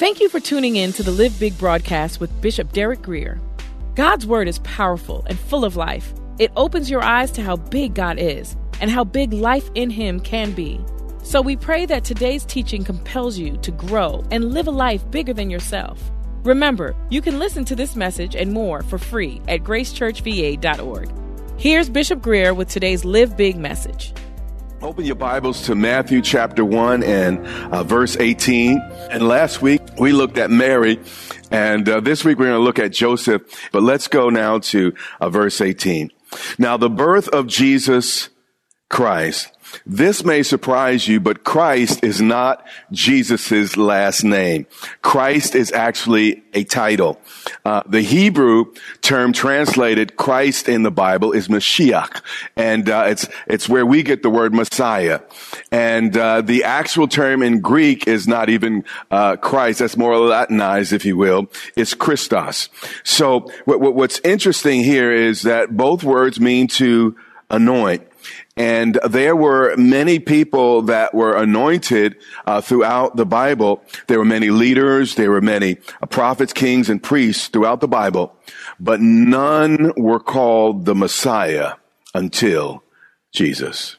Thank you for tuning in to the Live Big broadcast with Bishop Derek Grier. God's Word is powerful and full of life. It opens your eyes to how big God is and how big life in Him can be. So we pray that today's teaching compels you to grow and live a life bigger than yourself. Remember, you can listen to this message and more for free at gracechurchva.org. Here's Bishop Grier with today's Live Big message. Open your Bibles to Matthew chapter 1 and uh, verse 18. And last week we looked at Mary, and uh, this week we're going to look at Joseph. But let's go now to uh, verse 18. Now, the birth of Jesus Christ. This may surprise you, but Christ is not Jesus' last name. Christ is actually a title. Uh, the Hebrew term translated Christ in the Bible is Mashiach, and uh, it's it's where we get the word Messiah. And uh, the actual term in Greek is not even uh, Christ. That's more Latinized, if you will. It's Christos. So what, what's interesting here is that both words mean to anoint. And there were many people that were anointed uh, throughout the Bible. There were many leaders. There were many uh, prophets, kings, and priests throughout the Bible, but none were called the Messiah until Jesus.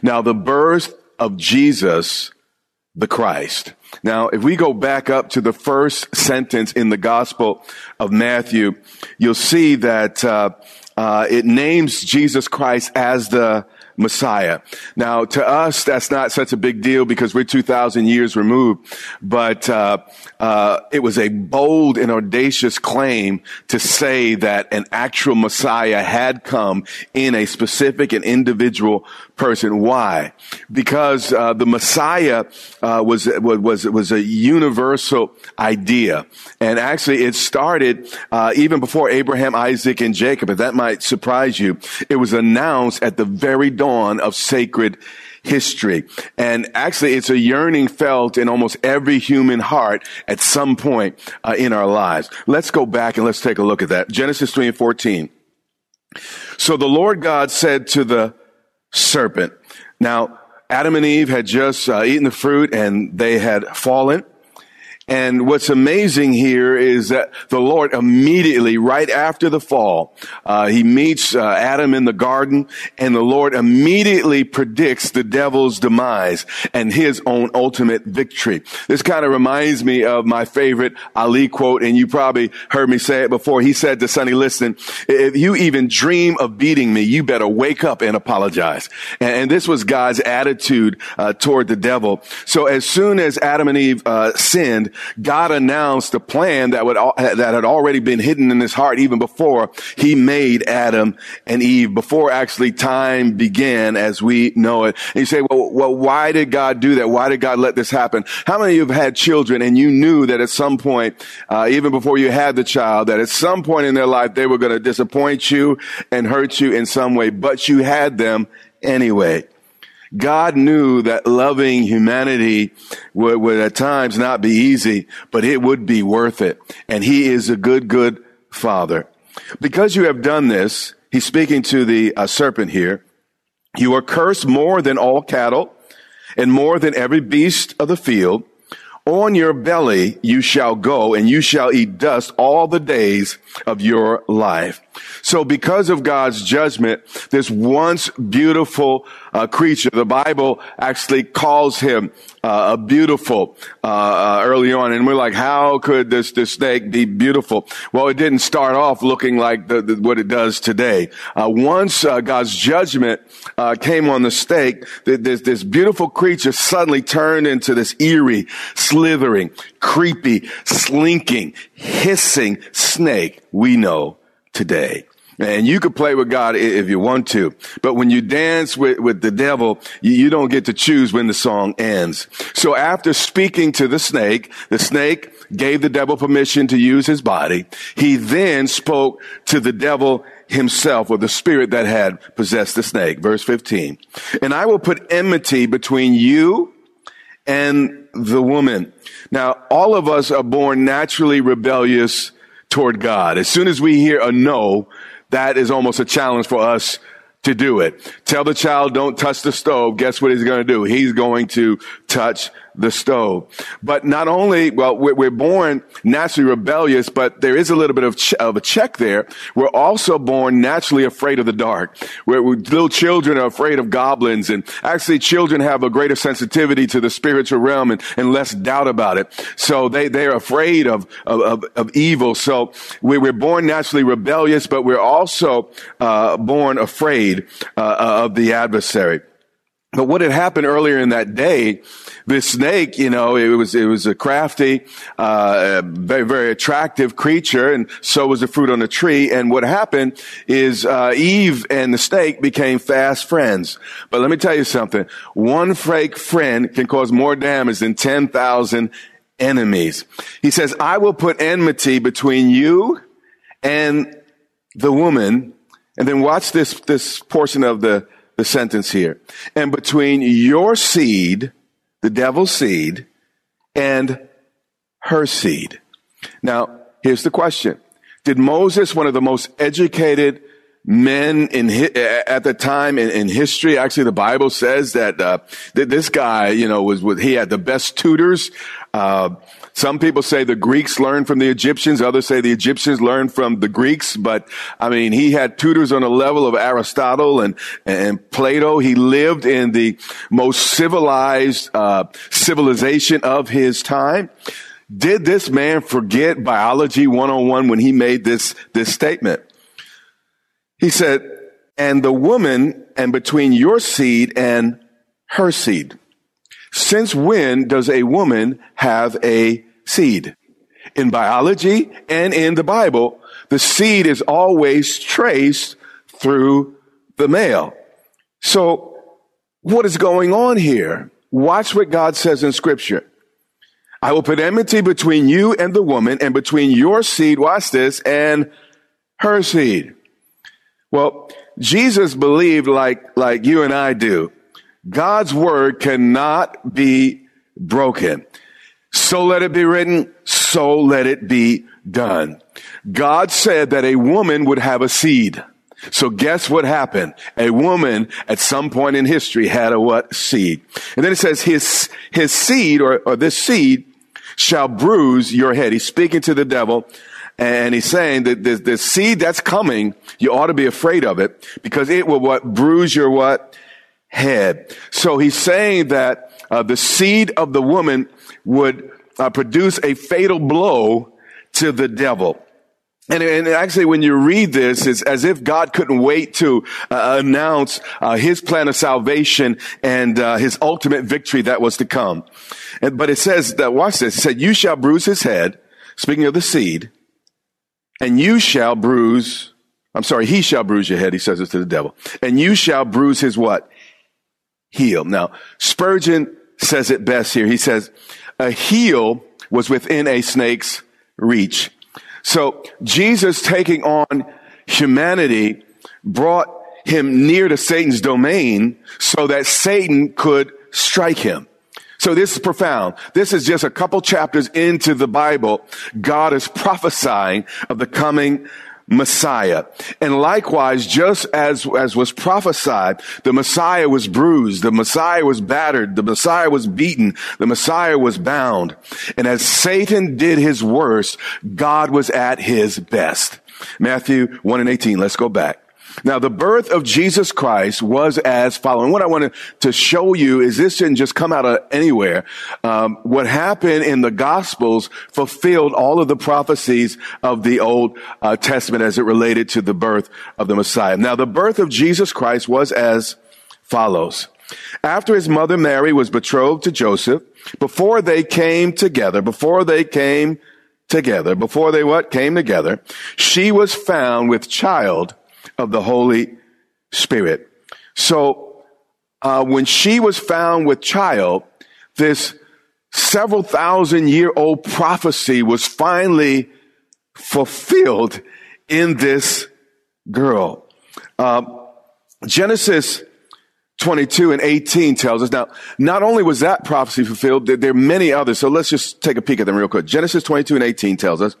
Now, the birth of Jesus, the Christ. Now, if we go back up to the first sentence in the Gospel of Matthew, you'll see that uh, uh, it names Jesus Christ as the Messiah. Now, to us, that's not such a big deal because we're 2,000 years removed, but uh, uh, it was a bold and audacious claim to say that an actual Messiah had come in a specific and individual person. Why? Because uh, the Messiah uh, was was was a universal idea, and actually, it started uh, even before Abraham, Isaac, and Jacob. If that might surprise you, it was announced at the very dawn of sacred history. And actually, it's a yearning felt in almost every human heart at some point uh, in our lives. Let's go back and let's take a look at that. Genesis 3 and 14. So the Lord God said to the serpent, now, Adam and Eve had just uh, eaten the fruit and they had fallen. And what's amazing here is that the Lord immediately, right after the fall, uh, he meets uh, Adam in the garden, and the Lord immediately predicts the devil's demise and his own ultimate victory. This kind of reminds me of my favorite Ali quote, and you probably heard me say it before. He said to Sonny "Listen, "If you even dream of beating me, you better wake up and apologize." And, and this was God's attitude uh, toward the devil. So as soon as Adam and Eve uh, sinned, God announced a plan that would, that had already been hidden in his heart even before he made Adam and Eve, before actually time began as we know it. And you say, well, well, why did God do that? Why did God let this happen? How many of you have had children and you knew that at some point, uh, even before you had the child, that at some point in their life, they were going to disappoint you and hurt you in some way, but you had them anyway. God knew that loving humanity would, would, at times not be easy, but it would be worth it. And he is a good, good father. Because you have done this, he's speaking to the uh, serpent here. You are cursed more than all cattle and more than every beast of the field. On your belly you shall go and you shall eat dust all the days of your life. So because of God's judgment, this once beautiful uh, creature, the Bible actually calls him uh, a beautiful uh, uh, early on, and we're like, how could this this snake be beautiful? Well, it didn't start off looking like the, the, what it does today. Uh, once uh, God's judgment came on the snake, this this beautiful creature suddenly turned into this eerie, slithering, creepy, slinking, hissing snake we know today. And you could play with God if you want to. But when you dance with, with the devil, you, you, don't get to choose when the song ends. So after speaking to the snake, the snake gave the devil permission to use his body. He then spoke to the devil himself or the spirit that had possessed the snake. Verse 15. And I will put enmity between you and the woman. Now, all of us are born naturally rebellious toward God. As soon as we hear a no, that is almost a challenge for us to do it. Tell the child, don't touch the stove. Guess what he's going to do? He's going to touch the stove. But not only, well, we're born naturally rebellious, but there is a little bit of, ch- of a check there. We're also born naturally afraid of the dark. Where little children are afraid of goblins and actually children have a greater sensitivity to the spiritual realm and, and less doubt about it. So they, they're afraid of, of, of, evil. So we, we're born naturally rebellious, but we're also, uh, born afraid, uh, of the adversary. But what had happened earlier in that day, this snake, you know, it was, it was a crafty, uh, very, very attractive creature. And so was the fruit on the tree. And what happened is, uh, Eve and the snake became fast friends. But let me tell you something. One fake friend can cause more damage than 10,000 enemies. He says, I will put enmity between you and the woman. And then watch this, this portion of the, the sentence here. And between your seed, the devil's seed, and her seed. Now, here's the question. Did Moses, one of the most educated men in at the time in, in, history. Actually, the Bible says that uh, that this guy, you know, was with he had the best tutors. Uh, some people say the Greeks learned from the Egyptians. Others say the Egyptians learned from the Greeks. But I mean, he had tutors on the level of Aristotle and, and Plato. He lived in the most civilized, uh, civilization of his time. Did this man forget biology 101 when he made this, this statement? He said, and the woman and between your seed and her seed. Since when does a woman have a seed? In biology and in the Bible, the seed is always traced through the male. So what is going on here? Watch what God says in scripture. I will put enmity between you and the woman and between your seed, watch this, and her seed. Well, Jesus believed like, like you and I do God's word cannot be broken. So let it be written, so let it be done. God said that a woman would have a seed. So guess what happened? A woman at some point in history had a what? Seed. And then it says his, his seed or, or this seed shall bruise your head. He's speaking to the devil and he's saying that the, the seed that's coming, you ought to be afraid of it because it will what? Bruise your what? Head. So he's saying that uh, the seed of the woman would uh, produce a fatal blow to the devil. And, and, actually, when you read this, it's as if God couldn't wait to uh, announce uh, His plan of salvation and uh, His ultimate victory that was to come. And, but it says that watch this. It said, "You shall bruise his head." Speaking of the seed, and you shall bruise. I'm sorry, he shall bruise your head. He says it to the devil, and you shall bruise his what? Heel. Now, Spurgeon says it best here. He says, a heel was within a snake's reach. So Jesus taking on humanity brought him near to Satan's domain so that Satan could strike him. So this is profound. This is just a couple chapters into the Bible. God is prophesying of the coming Messiah. And likewise, just as, as was prophesied, the Messiah was bruised, the Messiah was battered, the Messiah was beaten, the Messiah was bound. And as Satan did his worst, God was at his best. Matthew 1 and 18. Let's go back. Now, the birth of Jesus Christ was as following. What I wanted to show you is this didn't just come out of anywhere. Um, what happened in the Gospels fulfilled all of the prophecies of the Old uh, Testament as it related to the birth of the Messiah. Now, the birth of Jesus Christ was as follows. After his mother Mary was betrothed to Joseph, before they came together, before they came together, before they what? Came together, she was found with child of the Holy Spirit. So, uh, when she was found with child, this several thousand year old prophecy was finally fulfilled in this girl. Uh, Genesis 22 and 18 tells us. Now, not only was that prophecy fulfilled, there, are many others. So let's just take a peek at them real quick. Genesis 22 and 18 tells us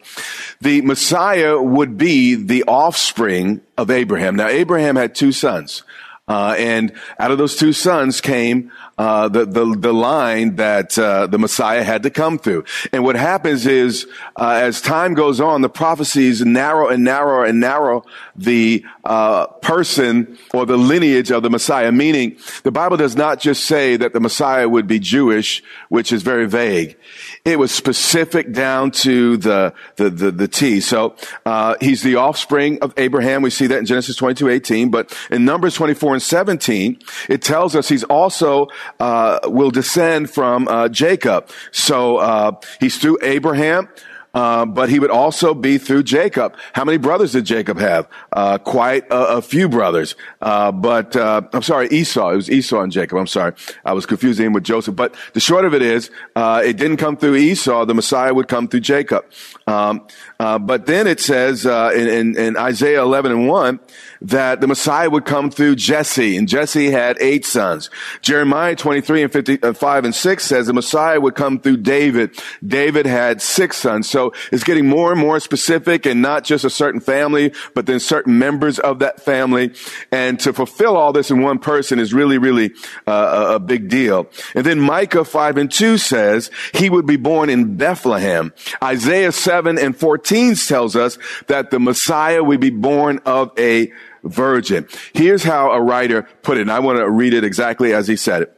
the Messiah would be the offspring of Abraham. Now, Abraham had two sons. Uh, and out of those two sons came uh, the, the the line that uh, the Messiah had to come through. And what happens is, uh, as time goes on, the prophecies narrow and narrow and narrow the uh, person or the lineage of the Messiah. Meaning, the Bible does not just say that the Messiah would be Jewish, which is very vague. It was specific down to the the the, the T. So uh, he's the offspring of Abraham. We see that in Genesis 22, 18. But in Numbers 24 and 17, it tells us he's also uh, will descend from uh, Jacob. So uh, he's through Abraham. Uh, but he would also be through Jacob. How many brothers did Jacob have? Uh, quite a, a, few brothers. Uh, but uh, I'm sorry, Esau. It was Esau and Jacob. I'm sorry, I was confusing him with Joseph. But the short of it is, uh, it didn't come through Esau. The Messiah would come through Jacob. Um, uh, but then it says in, in, in Isaiah 11 and 1 that the Messiah would come through Jesse, and Jesse had eight sons. Jeremiah 23 and 55 and 6 says the Messiah would come through David. David had six sons. So it's getting more and more specific and not just a certain family, but then certain members of that family. And to fulfill all this in one person is really, really uh, a, a big deal. And then Micah 5 and 2 says he would be born in Bethlehem. Isaiah 7 and 14 tells us that the Messiah would be born of a virgin. Here's how a writer put it, and I want to read it exactly as he said it.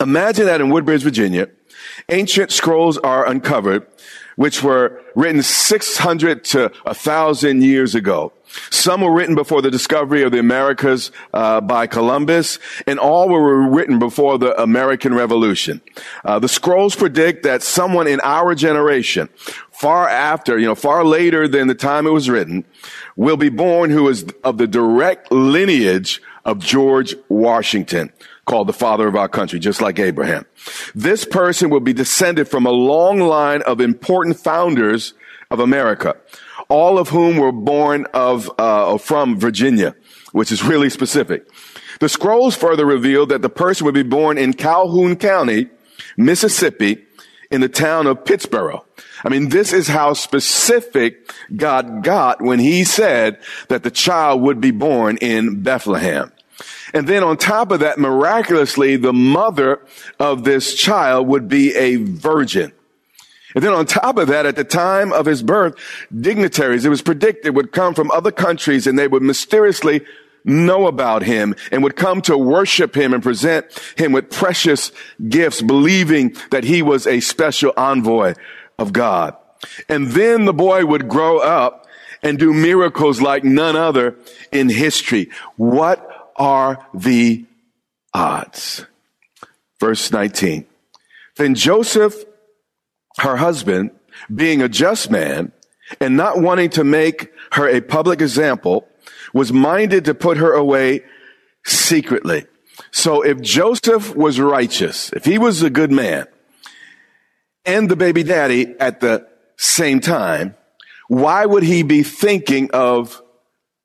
Imagine that in Woodbridge, Virginia, ancient scrolls are uncovered, which were written 600 to 1,000 years ago. Some were written before the discovery of the Americas uh, by Columbus, and all were written before the American Revolution. Uh, the scrolls predict that someone in our generation, far after, you know, far later than the time it was written, will be born who is of the direct lineage of George Washington, called the father of our country, just like Abraham. This person will be descended from a long line of important founders of America, all of whom were born of uh, from Virginia, which is really specific. The scrolls further reveal that the person would be born in Calhoun County, Mississippi, in the town of Pittsboro. I mean, this is how specific God got when he said that the child would be born in Bethlehem. And then on top of that, miraculously, the mother of this child would be a virgin. And then on top of that, at the time of his birth, dignitaries, it was predicted, would come from other countries and they would mysteriously know about him and would come to worship him and present him with precious gifts, believing that he was a special envoy of God. And then the boy would grow up and do miracles like none other in history. What are the odds? Verse 19. Then Joseph, her husband, being a just man and not wanting to make her a public example, was minded to put her away secretly. So if Joseph was righteous, if he was a good man, and the baby daddy at the same time, why would he be thinking of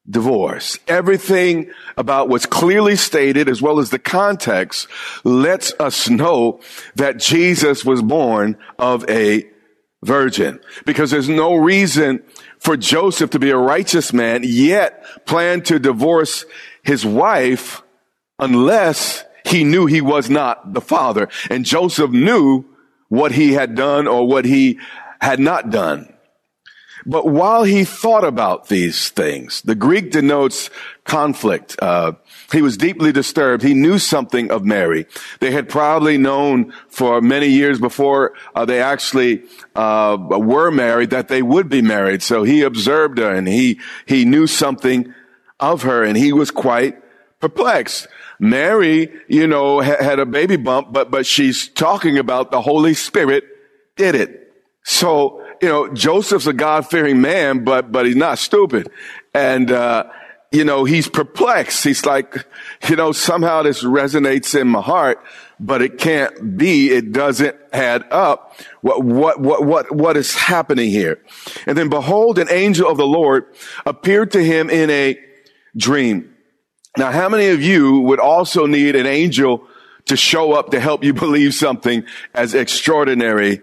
divorce? Everything about what's clearly stated as well as the context lets us know that Jesus was born of a virgin because there's no reason for Joseph to be a righteous man, yet planned to divorce his wife unless he knew he was not the father. And Joseph knew what he had done or what he had not done. But while he thought about these things, the Greek denotes conflict. Uh, he was deeply disturbed. He knew something of Mary. They had probably known for many years before uh, they actually uh, were married that they would be married. So he observed her and he he knew something of her, and he was quite perplexed. Mary, you know, ha- had a baby bump, but but she's talking about the Holy Spirit did it. So you know, Joseph's a God fearing man, but, but he's not stupid. And, uh, you know, he's perplexed. He's like, you know, somehow this resonates in my heart, but it can't be. It doesn't add up. What, what, what, what, what is happening here? And then behold, an angel of the Lord appeared to him in a dream. Now, how many of you would also need an angel to show up to help you believe something as extraordinary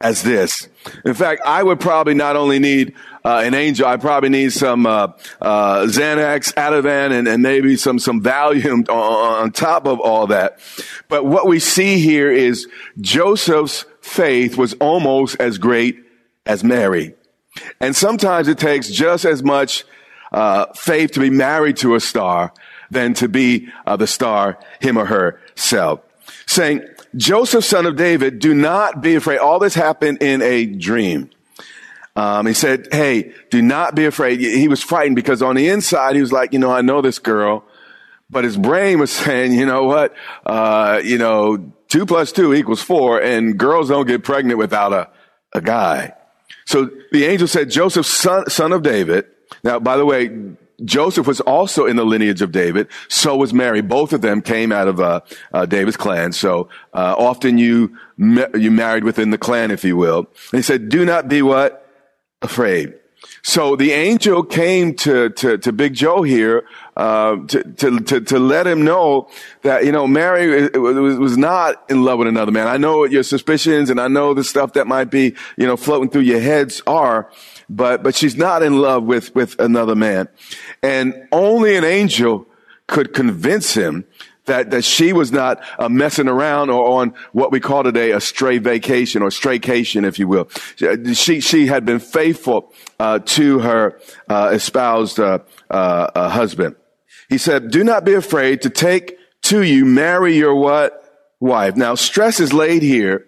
as this. In fact, I would probably not only need uh, an angel, I probably need some uh, uh, Xanax, Ativan, and, and, maybe some some Valium on, on top of all that. But what we see here is Joseph's faith was almost as great as Mary, and sometimes it takes just as much uh, faith to be married to a star than to be uh, the star him or herself. Saying Joseph, son of David, do not be afraid. All this happened in a dream. Um, he said, Hey, do not be afraid. He was frightened because on the inside, he was like, you know, I know this girl, but his brain was saying, you know what? Uh, you know, two plus two equals four and girls don't get pregnant without a, a guy. So the angel said, Joseph, son, son of David. Now, by the way, Joseph was also in the lineage of David. So was Mary. Both of them came out of uh, uh, David's clan. So uh, often you you married within the clan, if you will. And he said, "Do not be what afraid." So the angel came to to, to Big Joe here uh, to, to, to to let him know that you know Mary was, was not in love with another man. I know what your suspicions and I know the stuff that might be you know floating through your heads are, but but she's not in love with with another man. And only an angel could convince him that, that she was not uh, messing around or on what we call today a stray vacation or straycation, if you will. She, she had been faithful uh, to her uh, espoused uh, uh, husband. He said, do not be afraid to take to you, marry your what? Wife. Now stress is laid here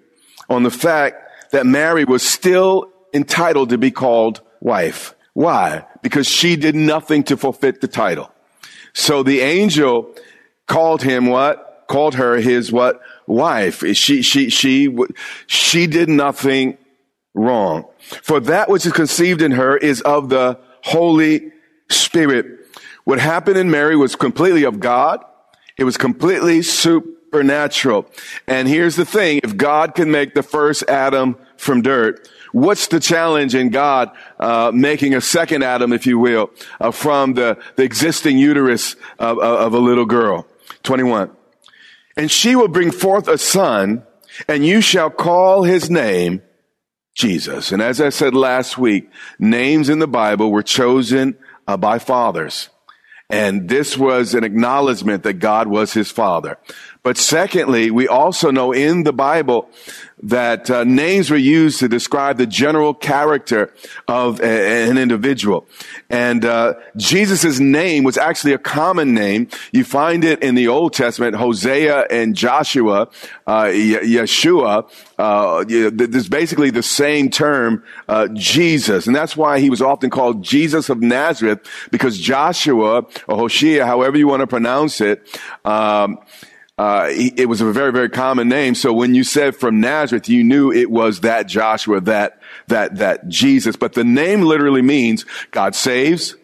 on the fact that Mary was still entitled to be called wife. Why? Because she did nothing to forfeit the title. So the angel called him what? Called her his what? Wife. She, she, she, she did nothing wrong. For that which is conceived in her is of the Holy Spirit. What happened in Mary was completely of God. It was completely supernatural. And here's the thing. If God can make the first Adam from dirt, What's the challenge in God uh, making a second Adam, if you will, uh, from the, the existing uterus of, of a little girl? 21. And she will bring forth a son, and you shall call his name Jesus. And as I said last week, names in the Bible were chosen uh, by fathers. And this was an acknowledgement that God was his father. But secondly, we also know in the Bible that uh, names were used to describe the general character of a, an individual. And uh, Jesus' name was actually a common name. You find it in the Old Testament, Hosea and Joshua, uh, Yeshua. Uh, there's basically the same term, uh, Jesus. And that's why he was often called Jesus of Nazareth, because Joshua, or Hoshea, however you want to pronounce it, um, uh, it was a very, very common name. So when you said from Nazareth, you knew it was that Joshua, that, that, that Jesus. But the name literally means God saves,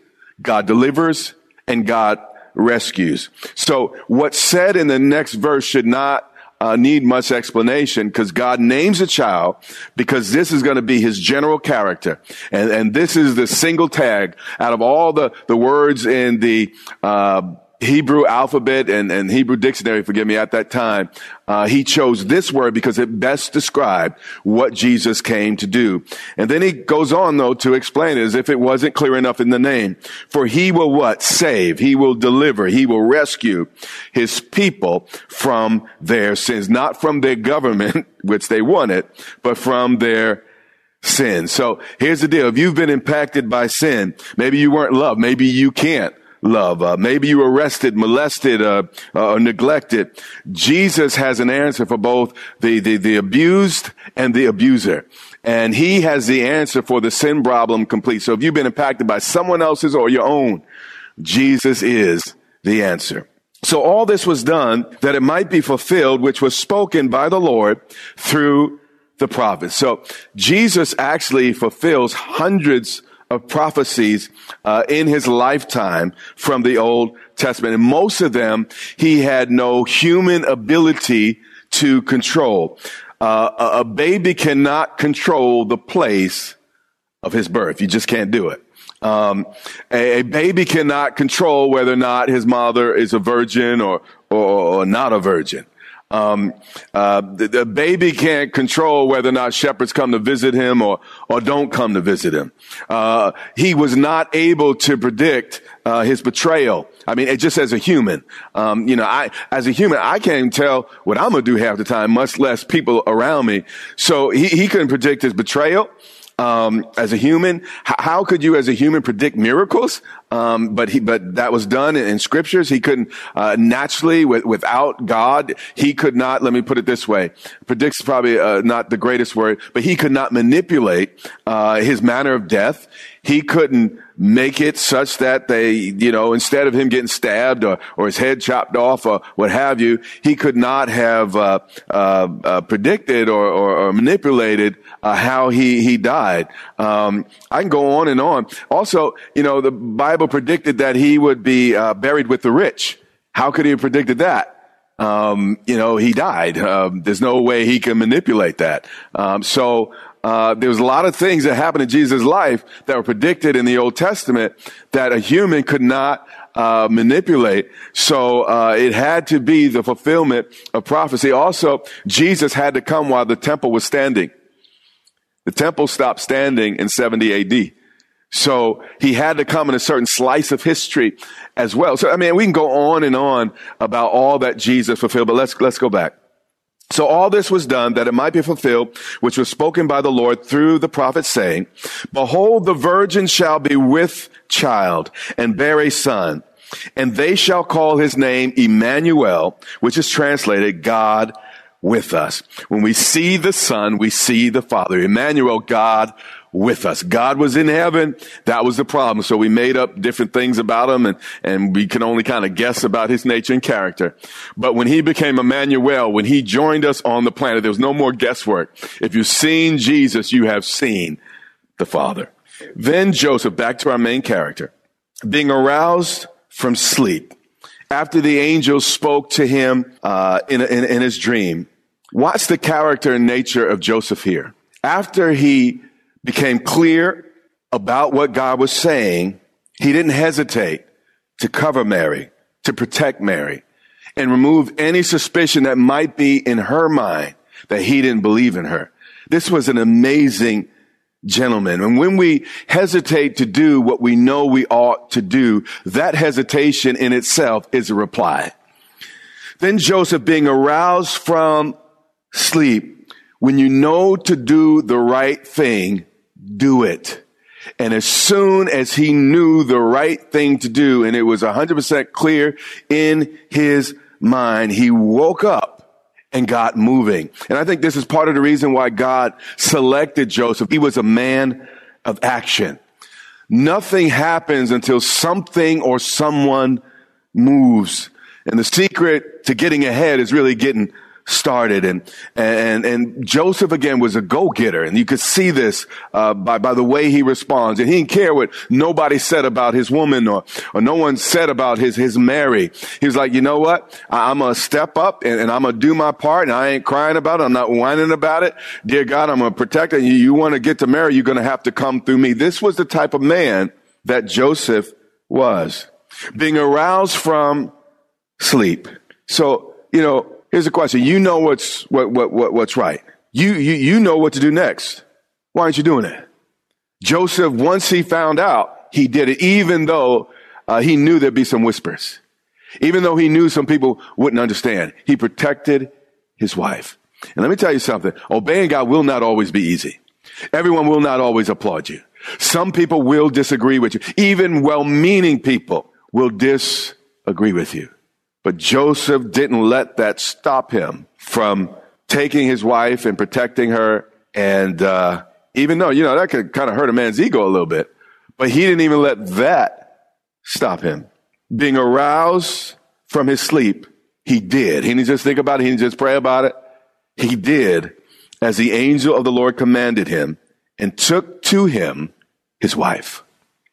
God delivers, and God rescues. So what's said in the next verse should not uh, need much explanation because God names a child because this is going to be his general character. And, and this is the single tag out of all the, the words in the, uh, Hebrew alphabet and, and Hebrew dictionary, forgive me, at that time, uh, he chose this word because it best described what Jesus came to do. And then he goes on though to explain it as if it wasn't clear enough in the name. For he will what? Save. He will deliver. He will rescue his people from their sins, not from their government, which they wanted, but from their sin. So here's the deal. If you've been impacted by sin, maybe you weren't loved, maybe you can't love. Uh, maybe you were arrested, molested, uh, uh, or neglected. Jesus has an answer for both the, the, the abused and the abuser. And he has the answer for the sin problem complete. So if you've been impacted by someone else's or your own, Jesus is the answer. So all this was done that it might be fulfilled, which was spoken by the Lord through the prophets. So Jesus actually fulfills hundreds of prophecies uh, in his lifetime from the Old Testament. And most of them he had no human ability to control. Uh, a, baby cannot control the place of his birth. You just can't do it. Um, a, a, baby cannot control whether or not his mother is a virgin or, or, or not a virgin. Um, uh, the, the, baby can't control whether or not shepherds come to visit him or or don't come to visit him. Uh, he was not able to predict uh, his betrayal. I mean, it just as a human, um, you know, I as a human, I can't even tell what I'm gonna do half the time, much less people around me. So he, he couldn't predict his betrayal um, as a human. H- how could you, as a human, predict miracles? Um, but he, but that was done in, in scriptures. He couldn't uh, naturally, with, without God, he could not. Let me put it this way: predicts probably uh, not the greatest word, but he could not manipulate uh, his manner of death. He couldn't make it such that they, you know, instead of him getting stabbed or, or his head chopped off or what have you, he could not have uh, uh, uh, predicted or, or, or manipulated uh, how he he died. Um, I can go on and on. Also, you know, the Bible predicted that he would be uh, buried with the rich. How could he have predicted that? Um, you know, he died. Um, there's no way he can manipulate that. Um, so uh, there was a lot of things that happened in Jesus' life that were predicted in the Old Testament that a human could not uh, manipulate. So uh, it had to be the fulfillment of prophecy. Also, Jesus had to come while the temple was standing. The temple stopped standing in 70 AD. So he had to come in a certain slice of history as well. So I mean, we can go on and on about all that Jesus fulfilled, but let's let's go back. So all this was done that it might be fulfilled, which was spoken by the Lord through the prophet saying, behold, the virgin shall be with child and bear a son, and they shall call his name Emmanuel, which is translated God with us. When we see the son, we see the father. Emmanuel, God with us. God was in heaven. That was the problem. So we made up different things about him and, and we can only kind of guess about his nature and character. But when he became Emmanuel, when he joined us on the planet, there was no more guesswork. If you've seen Jesus, you have seen the Father. Then Joseph, back to our main character, being aroused from sleep after the angel spoke to him uh, in, in, in his dream. Watch the character and nature of Joseph here. After he became clear about what God was saying, he didn't hesitate to cover Mary, to protect Mary, and remove any suspicion that might be in her mind that he didn't believe in her. This was an amazing gentleman. And when we hesitate to do what we know we ought to do, that hesitation in itself is a reply. Then Joseph being aroused from sleep, when you know to do the right thing, do it. And as soon as he knew the right thing to do, and it was 100% clear in his mind, he woke up and got moving. And I think this is part of the reason why God selected Joseph. He was a man of action. Nothing happens until something or someone moves. And the secret to getting ahead is really getting started. And, and, and Joseph again was a go-getter. And you could see this, uh, by, by the way he responds. And he didn't care what nobody said about his woman or, or no one said about his, his Mary. He was like, you know what? I, am going to step up and, and I'm going to do my part and I ain't crying about it. I'm not whining about it. Dear God, I'm going to protect. You, you want to get to Mary, you're going to have to come through me. This was the type of man that Joseph was. being aroused from sleep. So, you know, here's a question. You know what's, what, what, what, what's right. You, you, you know what to do next. Why aren't you doing it? Joseph, once he found out, he did it, even though uh, he knew there'd be some whispers. Even though he knew some people wouldn't understand, he protected his wife. And let me tell you something. Obeying God will not always be easy. Everyone will not always applaud you. Some people will disagree with you. Even well-meaning people will disagree with you. But Joseph didn't let that stop him from taking his wife and protecting her. And uh, even though, you know, that could kind of hurt a man's ego a little bit, but he didn't even let that stop him. Being aroused from his sleep, he did. He didn't just think about it. He didn't just pray about it. He did as the angel of the Lord commanded him and took to him his wife.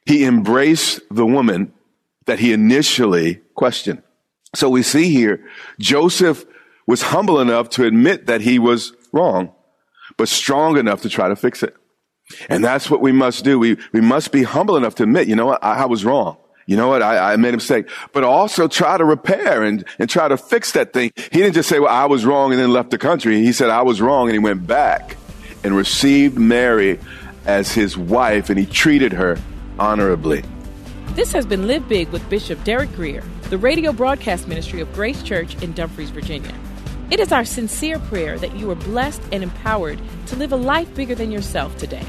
He embraced the woman that he initially questioned. So we see here, Joseph was humble enough to admit that he was wrong, but strong enough to try to fix it. And that's what we must do. We, we must be humble enough to admit, you know what, I, I was wrong. You know what? I, I, made a mistake, but also try to repair and, and try to fix that thing. He didn't just say, well, I was wrong and then left the country. He said, I was wrong and he went back and received Mary as his wife and he treated her honorably. This has been Live Big with Bishop Derek Grier, the radio broadcast ministry of Grace Church in Dumfries, Virginia. It is our sincere prayer that you are blessed and empowered to live a life bigger than yourself today.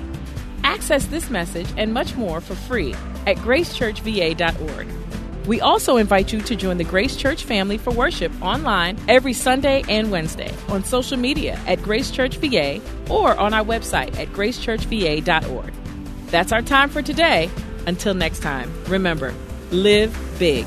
Access this message and much more for free at gracechurchva.org. We also invite you to join the Grace Church family for worship online every Sunday and Wednesday on social media at Grace Church VA or on our website at gracechurchva.org. That's our time for today. Until next time, remember, live big.